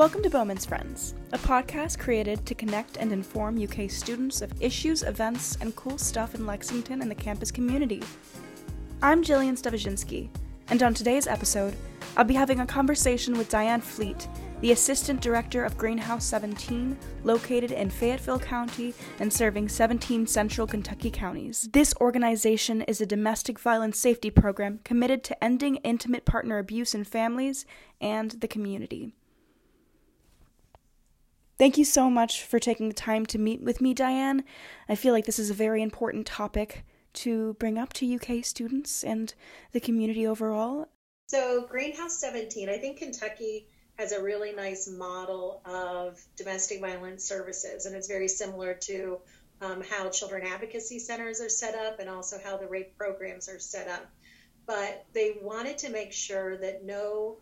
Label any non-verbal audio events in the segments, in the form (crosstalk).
Welcome to Bowman's Friends, a podcast created to connect and inform UK students of issues, events, and cool stuff in Lexington and the campus community. I'm Jillian Stavizhinsky, and on today's episode, I'll be having a conversation with Diane Fleet, the Assistant Director of Greenhouse 17, located in Fayetteville County and serving 17 central Kentucky counties. This organization is a domestic violence safety program committed to ending intimate partner abuse in families and the community. Thank you so much for taking the time to meet with me, Diane. I feel like this is a very important topic to bring up to UK students and the community overall. So, Greenhouse 17, I think Kentucky has a really nice model of domestic violence services, and it's very similar to um, how children advocacy centers are set up and also how the rape programs are set up. But they wanted to make sure that no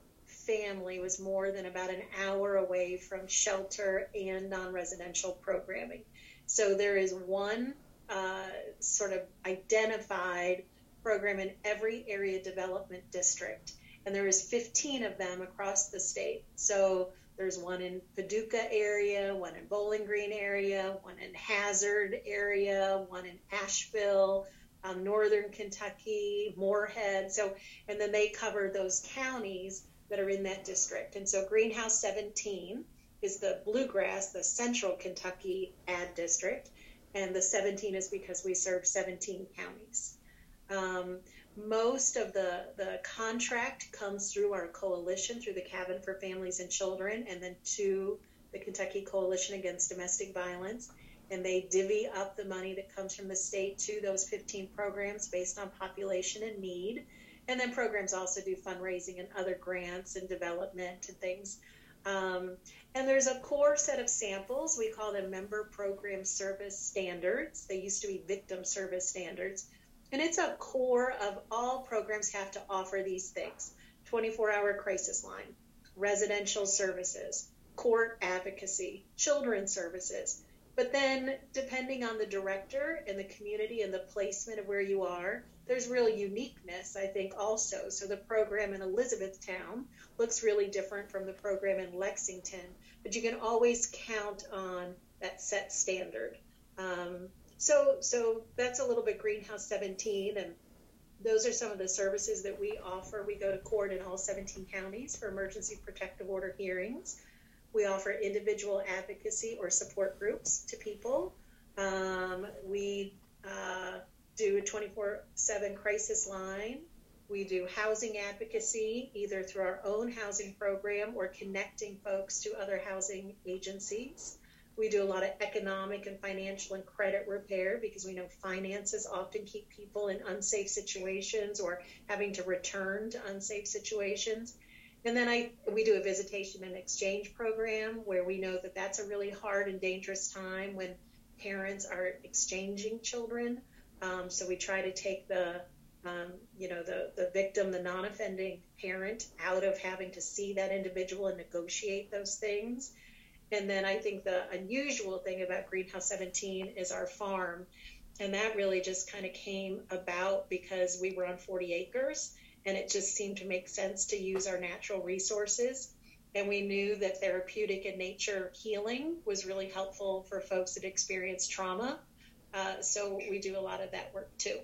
family was more than about an hour away from shelter and non residential programming. So there is one uh, sort of identified program in every area development district, and there is 15 of them across the state. So there's one in Paducah area, one in Bowling Green area, one in Hazard area, one in Ashland, um, Northern Kentucky, Morehead. So, and then they cover those counties that are in that district. And so Greenhouse 17 is the bluegrass, the central Kentucky ad district, and the 17 is because we serve 17 counties. Um, most of the, the contract comes through our coalition, through the Cabinet for Families and Children, and then to the Kentucky Coalition Against Domestic Violence. And they divvy up the money that comes from the state to those 15 programs based on population and need. And then programs also do fundraising and other grants and development and things. Um, and there's a core set of samples. We call them member program service standards. They used to be victim service standards. And it's a core of all programs have to offer these things 24 hour crisis line, residential services, court advocacy, children's services. But then, depending on the director and the community and the placement of where you are, there's real uniqueness, I think, also. So the program in Elizabethtown looks really different from the program in Lexington, but you can always count on that set standard. Um, so, so that's a little bit Greenhouse 17, and those are some of the services that we offer. We go to court in all 17 counties for emergency protective order hearings. We offer individual advocacy or support groups to people. Um, we uh, do a 24 7 crisis line. We do housing advocacy, either through our own housing program or connecting folks to other housing agencies. We do a lot of economic and financial and credit repair because we know finances often keep people in unsafe situations or having to return to unsafe situations. And then I we do a visitation and exchange program where we know that that's a really hard and dangerous time when parents are exchanging children. Um, so we try to take the, um, you know, the, the victim, the non-offending parent out of having to see that individual and negotiate those things. And then I think the unusual thing about Greenhouse 17 is our farm. And that really just kind of came about because we were on 40 acres and it just seemed to make sense to use our natural resources. And we knew that therapeutic and nature healing was really helpful for folks that experienced trauma. Uh, so we do a lot of that work too.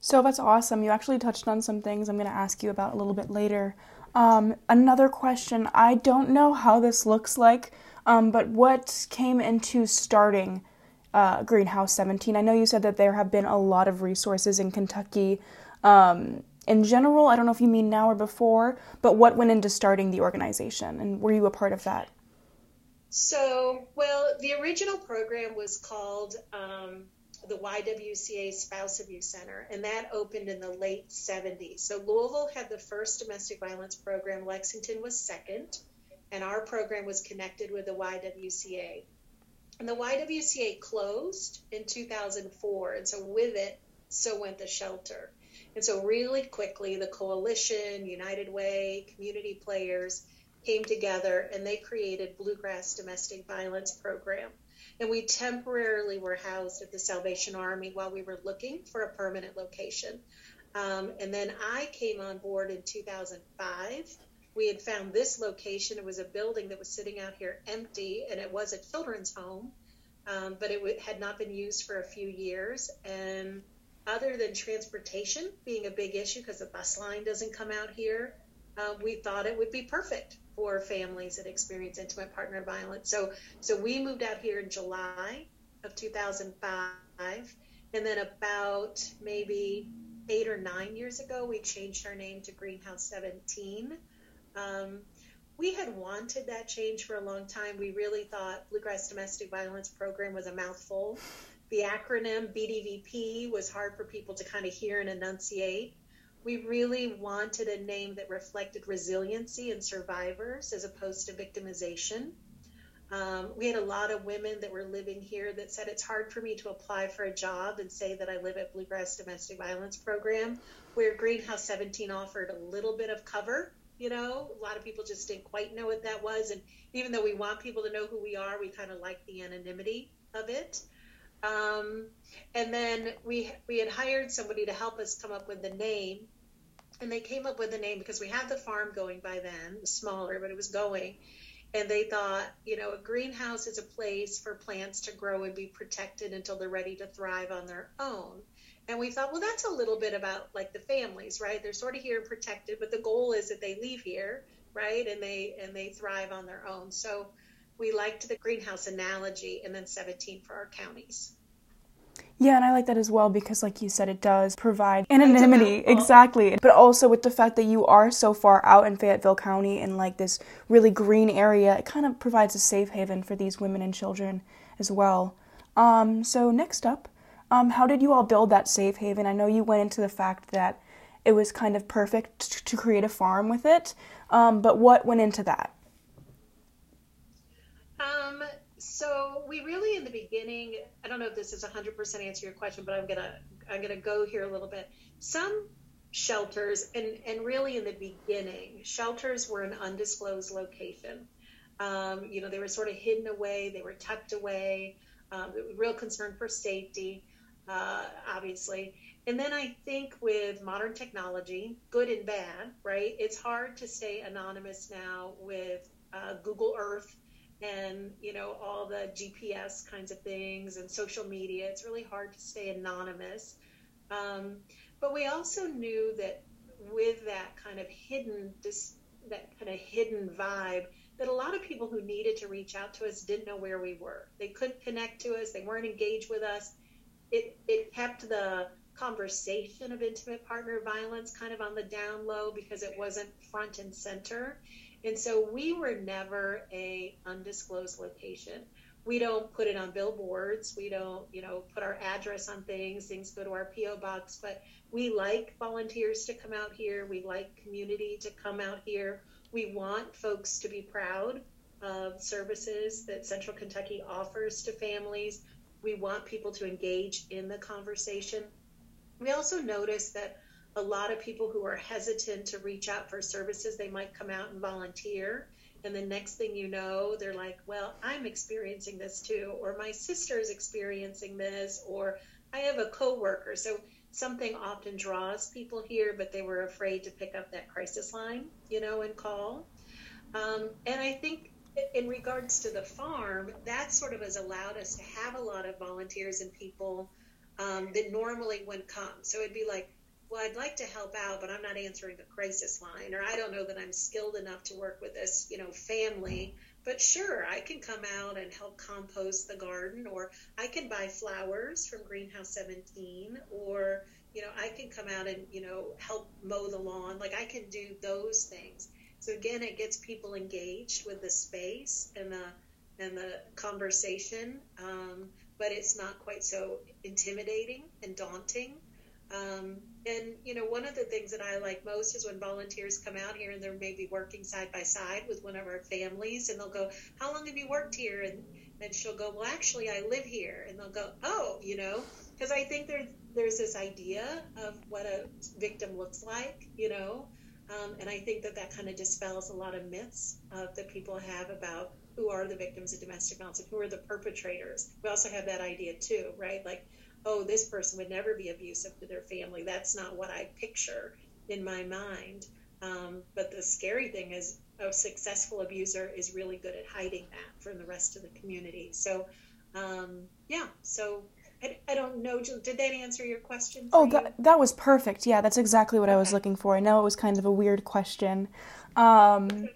So that's awesome. You actually touched on some things I'm going to ask you about a little bit later. Um, another question I don't know how this looks like, um, but what came into starting uh, Greenhouse 17? I know you said that there have been a lot of resources in Kentucky. Um, in general, I don't know if you mean now or before, but what went into starting the organization and were you a part of that? So, well, the original program was called um, the YWCA Spouse Abuse Center, and that opened in the late 70s. So, Louisville had the first domestic violence program, Lexington was second, and our program was connected with the YWCA. And the YWCA closed in 2004, and so with it, so went the shelter. And so, really quickly, the coalition, United Way, community players, came together and they created Bluegrass Domestic Violence Program. And we temporarily were housed at the Salvation Army while we were looking for a permanent location. Um, and then I came on board in 2005 we had found this location. It was a building that was sitting out here empty, and it was a children's home, um, but it w- had not been used for a few years. And other than transportation being a big issue because the bus line doesn't come out here, uh, we thought it would be perfect for families that experience intimate partner violence. So, so we moved out here in July of 2005, and then about maybe eight or nine years ago, we changed our name to Greenhouse 17. Um, we had wanted that change for a long time. We really thought Bluegrass Domestic Violence Program was a mouthful. The acronym BDVP was hard for people to kind of hear and enunciate. We really wanted a name that reflected resiliency and survivors as opposed to victimization. Um, we had a lot of women that were living here that said it's hard for me to apply for a job and say that I live at Bluegrass Domestic Violence Program, where Greenhouse 17 offered a little bit of cover. You know, a lot of people just didn't quite know what that was. And even though we want people to know who we are, we kind of like the anonymity of it. Um, and then we we had hired somebody to help us come up with the name, and they came up with the name because we had the farm going by then, smaller, but it was going and they thought, you know, a greenhouse is a place for plants to grow and be protected until they're ready to thrive on their own. And we thought, well, that's a little bit about like the families, right? They're sort of here and protected, but the goal is that they leave here, right? And they and they thrive on their own. So we liked the greenhouse analogy, and then 17 for our counties. Yeah, and I like that as well because, like you said, it does provide anonymity. Exactly. But also with the fact that you are so far out in Fayetteville County in like this really green area, it kind of provides a safe haven for these women and children as well. Um, so, next up, um, how did you all build that safe haven? I know you went into the fact that it was kind of perfect to create a farm with it, um, but what went into that? Um, so we really, in the beginning, I don't know if this is 100% answer your question, but I'm gonna I'm gonna go here a little bit. Some shelters, and and really in the beginning, shelters were an undisclosed location. Um, you know, they were sort of hidden away, they were tucked away. Um, real concern for safety, uh, obviously. And then I think with modern technology, good and bad, right? It's hard to stay anonymous now with uh, Google Earth and you know all the GPS kinds of things and social media. It's really hard to stay anonymous. Um, but we also knew that with that kind of hidden that kind of hidden vibe that a lot of people who needed to reach out to us didn't know where we were. They couldn't connect to us. They weren't engaged with us. It it kept the conversation of intimate partner violence kind of on the down low because it wasn't front and center. And so we were never a undisclosed location. We don't put it on billboards. We don't, you know, put our address on things. Things go to our PO box, but we like volunteers to come out here. We like community to come out here. We want folks to be proud of services that Central Kentucky offers to families. We want people to engage in the conversation. We also notice that a lot of people who are hesitant to reach out for services, they might come out and volunteer. And the next thing you know, they're like, well, I'm experiencing this too, or my sister is experiencing this, or I have a coworker. So something often draws people here, but they were afraid to pick up that crisis line, you know, and call. Um, and I think in regards to the farm, that sort of has allowed us to have a lot of volunteers and people um, that normally wouldn't come. So it'd be like, well, I'd like to help out, but I'm not answering the crisis line, or I don't know that I'm skilled enough to work with this, you know, family. But sure, I can come out and help compost the garden, or I can buy flowers from Greenhouse 17, or you know, I can come out and you know help mow the lawn. Like I can do those things. So again, it gets people engaged with the space and the and the conversation, um, but it's not quite so intimidating and daunting. Um, and you know, one of the things that I like most is when volunteers come out here and they're maybe working side by side with one of our families, and they'll go, "How long have you worked here?" and and she'll go, "Well, actually, I live here," and they'll go, "Oh, you know," because I think there's there's this idea of what a victim looks like, you know, um, and I think that that kind of dispels a lot of myths uh, that people have about who are the victims of domestic violence and who are the perpetrators. We also have that idea too, right? Like oh, this person would never be abusive to their family. That's not what I picture in my mind. Um, but the scary thing is, a successful abuser is really good at hiding that from the rest of the community. So, um, yeah. So I, I, don't know. Did that answer your question? Oh, that that was perfect. Yeah, that's exactly what okay. I was looking for. I know it was kind of a weird question. Um.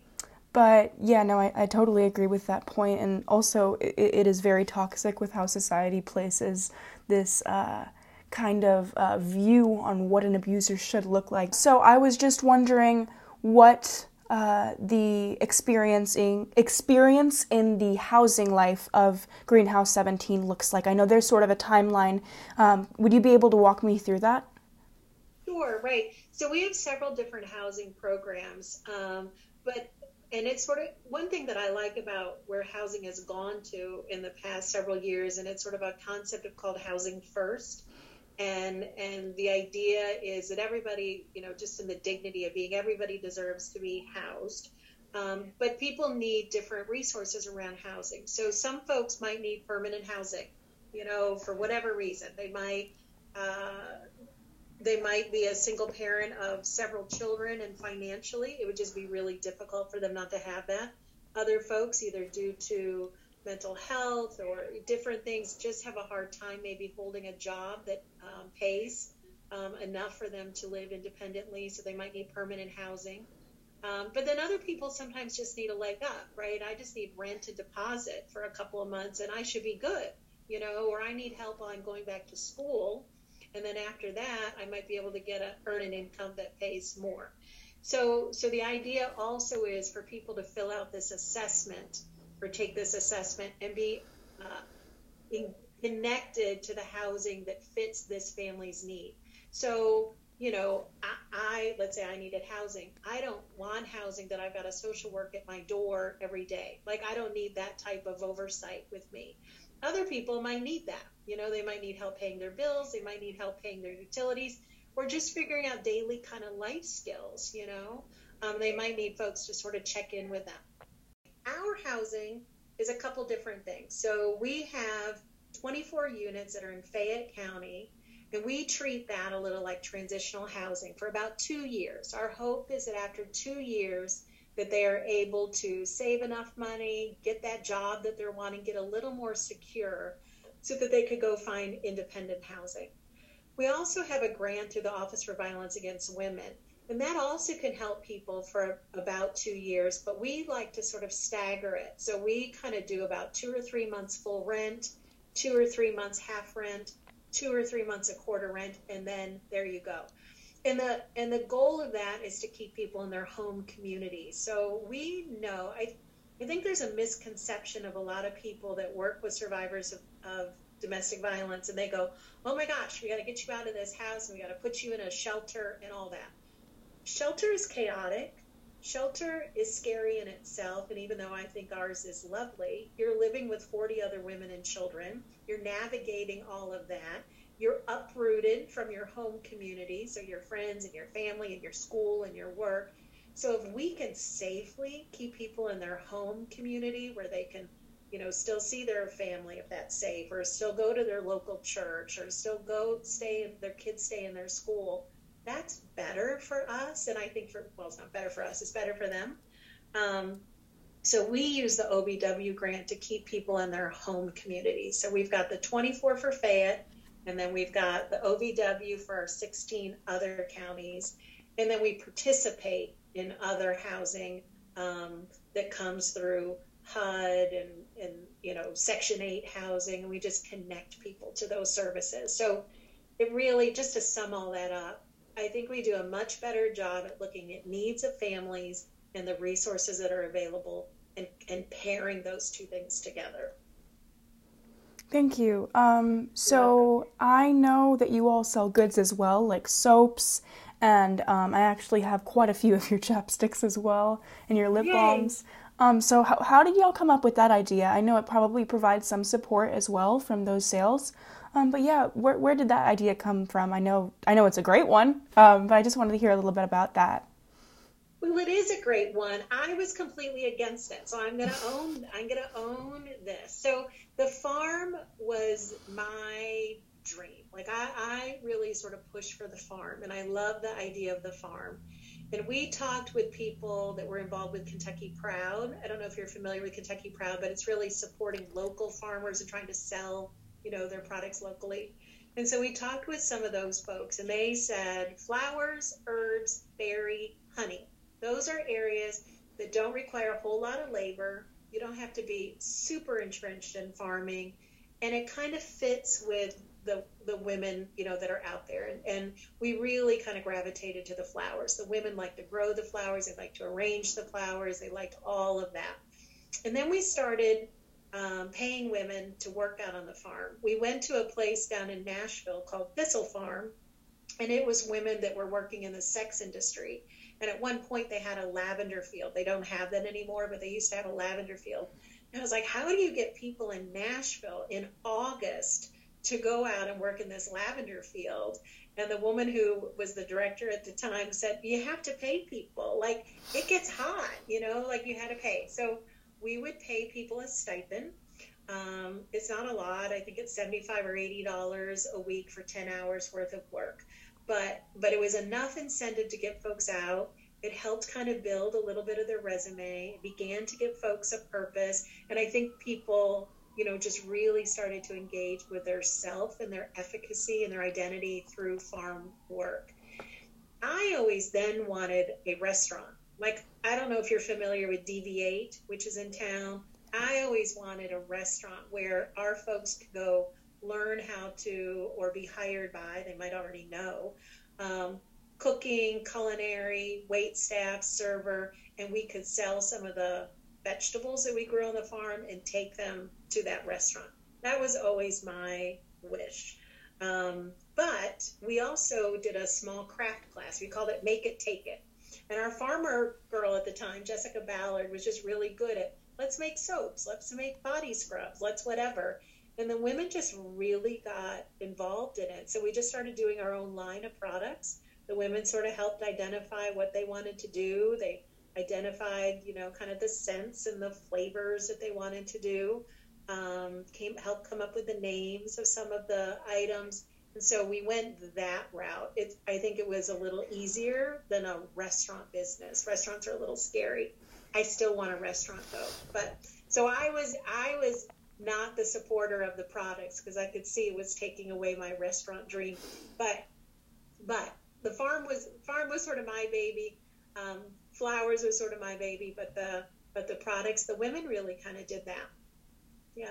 But yeah, no, I, I totally agree with that point. And also, it, it is very toxic with how society places this uh, kind of uh, view on what an abuser should look like. So I was just wondering what uh, the experiencing experience in the housing life of Greenhouse 17 looks like. I know there's sort of a timeline. Um, would you be able to walk me through that? Sure, right. So we have several different housing programs, um, but and it's sort of one thing that I like about where housing has gone to in the past several years, and it's sort of a concept of called housing first. And and the idea is that everybody, you know, just in the dignity of being, everybody deserves to be housed. Um, but people need different resources around housing. So some folks might need permanent housing, you know, for whatever reason. They might uh, they might be a single parent of several children, and financially, it would just be really difficult for them not to have that. Other folks, either due to mental health or different things, just have a hard time maybe holding a job that um, pays um, enough for them to live independently, so they might need permanent housing. Um, but then other people sometimes just need a leg up, right? I just need rent to deposit for a couple of months and I should be good, you know, or I need help on going back to school and then after that i might be able to get a earn an income that pays more. So so the idea also is for people to fill out this assessment or take this assessment and be uh, in, connected to the housing that fits this family's need. So you know I, I let's say i needed housing. I don't want housing that i've got a social work at my door every day. Like i don't need that type of oversight with me. Other people might need that you know, they might need help paying their bills, they might need help paying their utilities, or just figuring out daily kind of life skills, you know. Um, they might need folks to sort of check in with them. Our housing is a couple different things. So we have 24 units that are in Fayette County, and we treat that a little like transitional housing for about two years. Our hope is that after two years, that they are able to save enough money, get that job that they're wanting, get a little more secure, so that they could go find independent housing. We also have a grant through the Office for Violence Against Women, and that also can help people for about two years, but we like to sort of stagger it. So we kind of do about two or three months full rent, two or three months half rent, two or three months a quarter rent, and then there you go. And the and the goal of that is to keep people in their home community. So we know I I think there's a misconception of a lot of people that work with survivors of, of domestic violence and they go, oh my gosh, we got to get you out of this house and we got to put you in a shelter and all that. Shelter is chaotic. Shelter is scary in itself. And even though I think ours is lovely, you're living with 40 other women and children. You're navigating all of that. You're uprooted from your home community, so your friends and your family and your school and your work so if we can safely keep people in their home community where they can, you know, still see their family if that's safe, or still go to their local church, or still go stay, their kids stay in their school, that's better for us. And I think for, well, it's not better for us, it's better for them. Um, so we use the OVW grant to keep people in their home community. So we've got the 24 for Fayette, and then we've got the OVW for our 16 other counties. And then we participate in other housing um, that comes through HUD and, and you know Section 8 housing, and we just connect people to those services. So it really, just to sum all that up, I think we do a much better job at looking at needs of families and the resources that are available and, and pairing those two things together. Thank you. Um, so I know that you all sell goods as well, like soaps and um, I actually have quite a few of your (laughs) chapsticks as well and your lip Yay. balms. Um, so how, how did y'all come up with that idea? I know it probably provides some support as well from those sales. Um, but yeah, where, where did that idea come from? I know I know it's a great one, um, but I just wanted to hear a little bit about that. Well, it is a great one. I was completely against it, so I'm gonna own. I'm gonna own this. So the farm was my dream. Like I, I really sort of push for the farm, and I love the idea of the farm. And we talked with people that were involved with Kentucky Proud. I don't know if you're familiar with Kentucky Proud, but it's really supporting local farmers and trying to sell, you know, their products locally. And so we talked with some of those folks, and they said flowers, herbs, berry, honey. Those are areas that don't require a whole lot of labor. You don't have to be super entrenched in farming, and it kind of fits with the the women you know that are out there. And, and we really kind of gravitated to the flowers. The women like to grow the flowers. They like to arrange the flowers. They liked all of that. And then we started um, paying women to work out on the farm. We went to a place down in nashville called thistle farm and it was women that were working in the sex industry. And at one point they had a lavender field. They don't have that anymore but they used to have a lavender field. And i was like how do you get people in nashville in august to go out and work in this lavender field. And the woman who was the director at the time said, You have to pay people. Like, it gets hot, you know, like you had to pay. So we would pay people a stipend. Um, it's not a lot. I think it's 75 or 80 dollars a week for 10 hours worth of work. But but it was enough incentive to get folks out. It helped kind of build a little bit of their resume. It began to give folks a purpose. And I think people you know, just really started to engage with their self and their efficacy and their identity through farm work. I always then wanted a restaurant. Like, I don't know if you're familiar with DV8, which is in town. I always wanted a restaurant where our folks could go learn how to or be hired by, they might already know, um, cooking, culinary, wait staff, server, and we could sell some of the vegetables that we grew on the farm and take them to that restaurant. That was always my wish. Um, but we also did a small craft class. We called it Make It Take It. And our farmer girl at the time, Jessica Ballard, was just really good at let's make soaps, let's make body scrubs, let's whatever. And the women just really got involved in it. So we just started doing our own line of products. The women sort of helped identify what they wanted to do. They identified, you know, kind of the scents and the flavors that they wanted to do. Um, came helped come up with the names of some of the items, and so we went that route. It, I think it was a little easier than a restaurant business. Restaurants are a little scary. I still want a restaurant though, but so I was I was not the supporter of the products because I could see it was taking away my restaurant dream. But but the farm was farm was sort of my baby. Um, flowers was sort of my baby, but the but the products, the women really kind of did that. Yeah.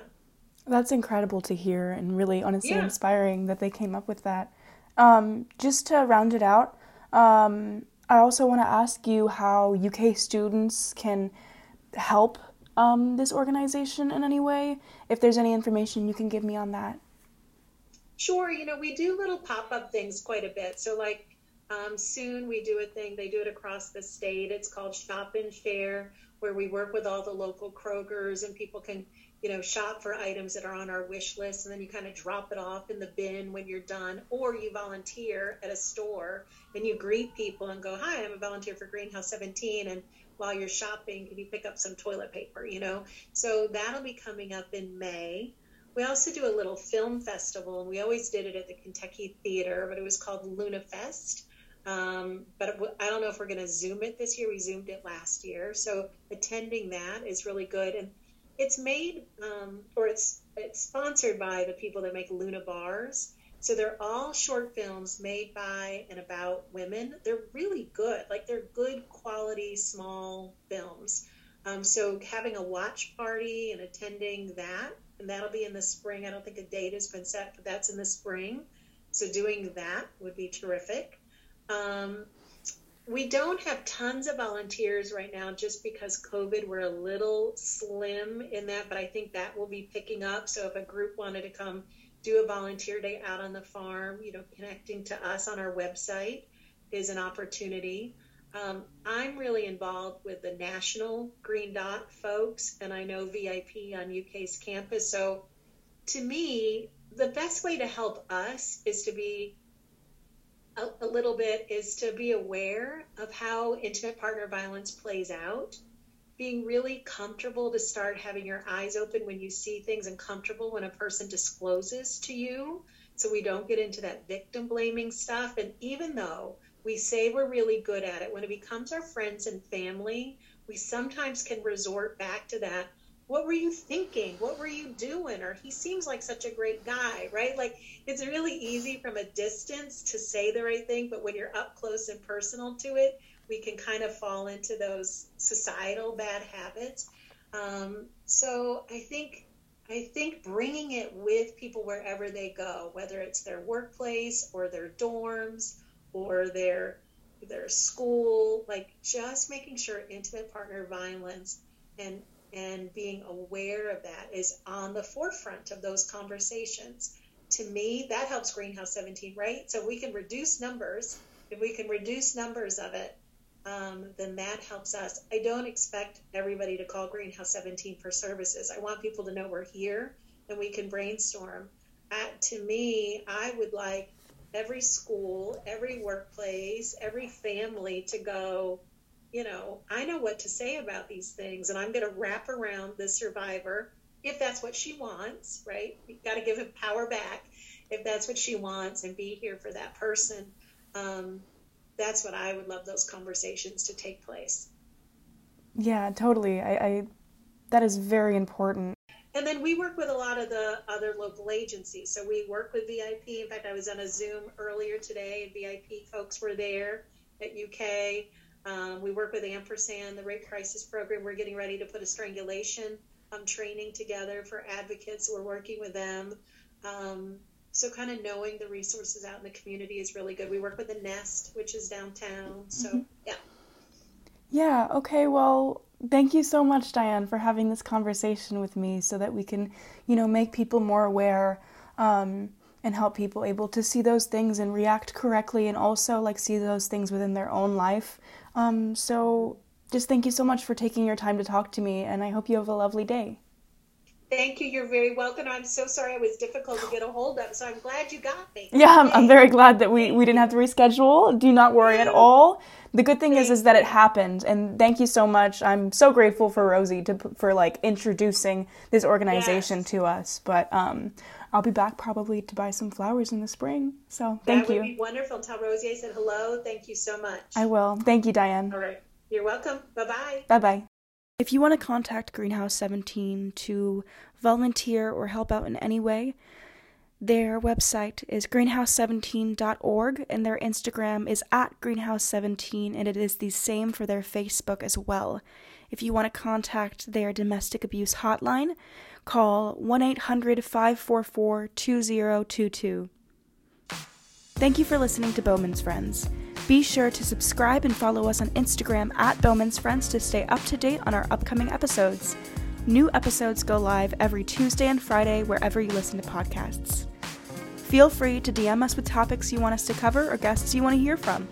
That's incredible to hear and really honestly yeah. inspiring that they came up with that. Um, just to round it out, um, I also want to ask you how UK students can help um, this organization in any way. If there's any information you can give me on that. Sure. You know, we do little pop up things quite a bit. So, like, um, soon we do a thing, they do it across the state. It's called Shop and Share, where we work with all the local Krogers and people can, you know, shop for items that are on our wish list. And then you kind of drop it off in the bin when you're done, or you volunteer at a store and you greet people and go, Hi, I'm a volunteer for Greenhouse 17. And while you're shopping, can you pick up some toilet paper? You know, so that'll be coming up in May. We also do a little film festival, and we always did it at the Kentucky Theater, but it was called Luna Fest um, but I don't know if we're going to Zoom it this year. We Zoomed it last year. So attending that is really good. And it's made, um, or it's, it's sponsored by the people that make Luna bars. So they're all short films made by and about women. They're really good. Like they're good quality, small films. Um, so having a watch party and attending that, and that'll be in the spring. I don't think a date has been set, but that's in the spring. So doing that would be terrific. Um, we don't have tons of volunteers right now just because COVID, we're a little slim in that, but I think that will be picking up. So if a group wanted to come do a volunteer day out on the farm, you know, connecting to us on our website is an opportunity. Um, I'm really involved with the national Green Dot folks, and I know VIP on UK's campus. So to me, the best way to help us is to be a, a little bit is to be aware of how intimate partner violence plays out being really comfortable to start having your eyes open when you see things and comfortable when a person discloses to you so we don't get into that victim blaming stuff and even though We say we're really good at it. When it becomes our friends and family, we sometimes can resort back to that. What were you thinking? What were you doing? Or he seems like such a great guy, right? Like it's really easy from a distance to say the right thing, but when you're up close and personal to it, we can kind of fall into those societal bad habits. Um, so I think I think bringing it with people wherever they go, whether it's their workplace or their dorms or their their school, like just making sure intimate partner violence and and being aware of that is on the forefront of those conversations. To me, that helps Greenhouse 17, right? So we can reduce numbers. If we can reduce numbers of it, um, then that helps us. I don't expect everybody to call Greenhouse 17 for services. I want people to know we're here and we can brainstorm. At, to me, I would like every school, every workplace, every family to go, you know, I know what to say about these things, and I'm going to wrap around the survivor if that's what she wants, right? You've got to give it power back if that's what she wants and be here for that person. Um, that's what I would love those conversations to take place. Yeah, totally. I, I that is very important. And then we work with a lot of the other local agencies. So we work with VIP. In fact, I was on a Zoom earlier today, and VIP folks were there at UK. Um, we work with Ampersand, the rape crisis program. We're getting ready to put a strangulation um, training together for advocates. We're working with them. Um, so kind of knowing the resources out in the community is really good. We work with the Nest, which is downtown. So mm-hmm. yeah. Yeah. Okay. Well, thank you so much, Diane, for having this conversation with me, so that we can, you know, make people more aware. Um, and help people able to see those things and react correctly and also like see those things within their own life um, so just thank you so much for taking your time to talk to me and i hope you have a lovely day Thank you. You're very welcome. I'm so sorry I was difficult to get a hold of, so I'm glad you got me. Yeah, I'm, I'm very glad that we, we didn't have to reschedule. Do not worry at all. The good thing is is that it happened, and thank you so much. I'm so grateful for Rosie to for like introducing this organization yes. to us. But um, I'll be back probably to buy some flowers in the spring. So thank you. That would be wonderful. Tell Rosie I said hello. Thank you so much. I will. Thank you, Diane. All right. You're welcome. Bye bye. Bye bye. If you want to contact Greenhouse 17 to volunteer or help out in any way, their website is greenhouse17.org and their Instagram is at greenhouse17 and it is the same for their Facebook as well. If you want to contact their domestic abuse hotline, call 1 800 544 2022. Thank you for listening to Bowman's Friends. Be sure to subscribe and follow us on Instagram at Bowman's Friends to stay up to date on our upcoming episodes. New episodes go live every Tuesday and Friday wherever you listen to podcasts. Feel free to DM us with topics you want us to cover or guests you want to hear from.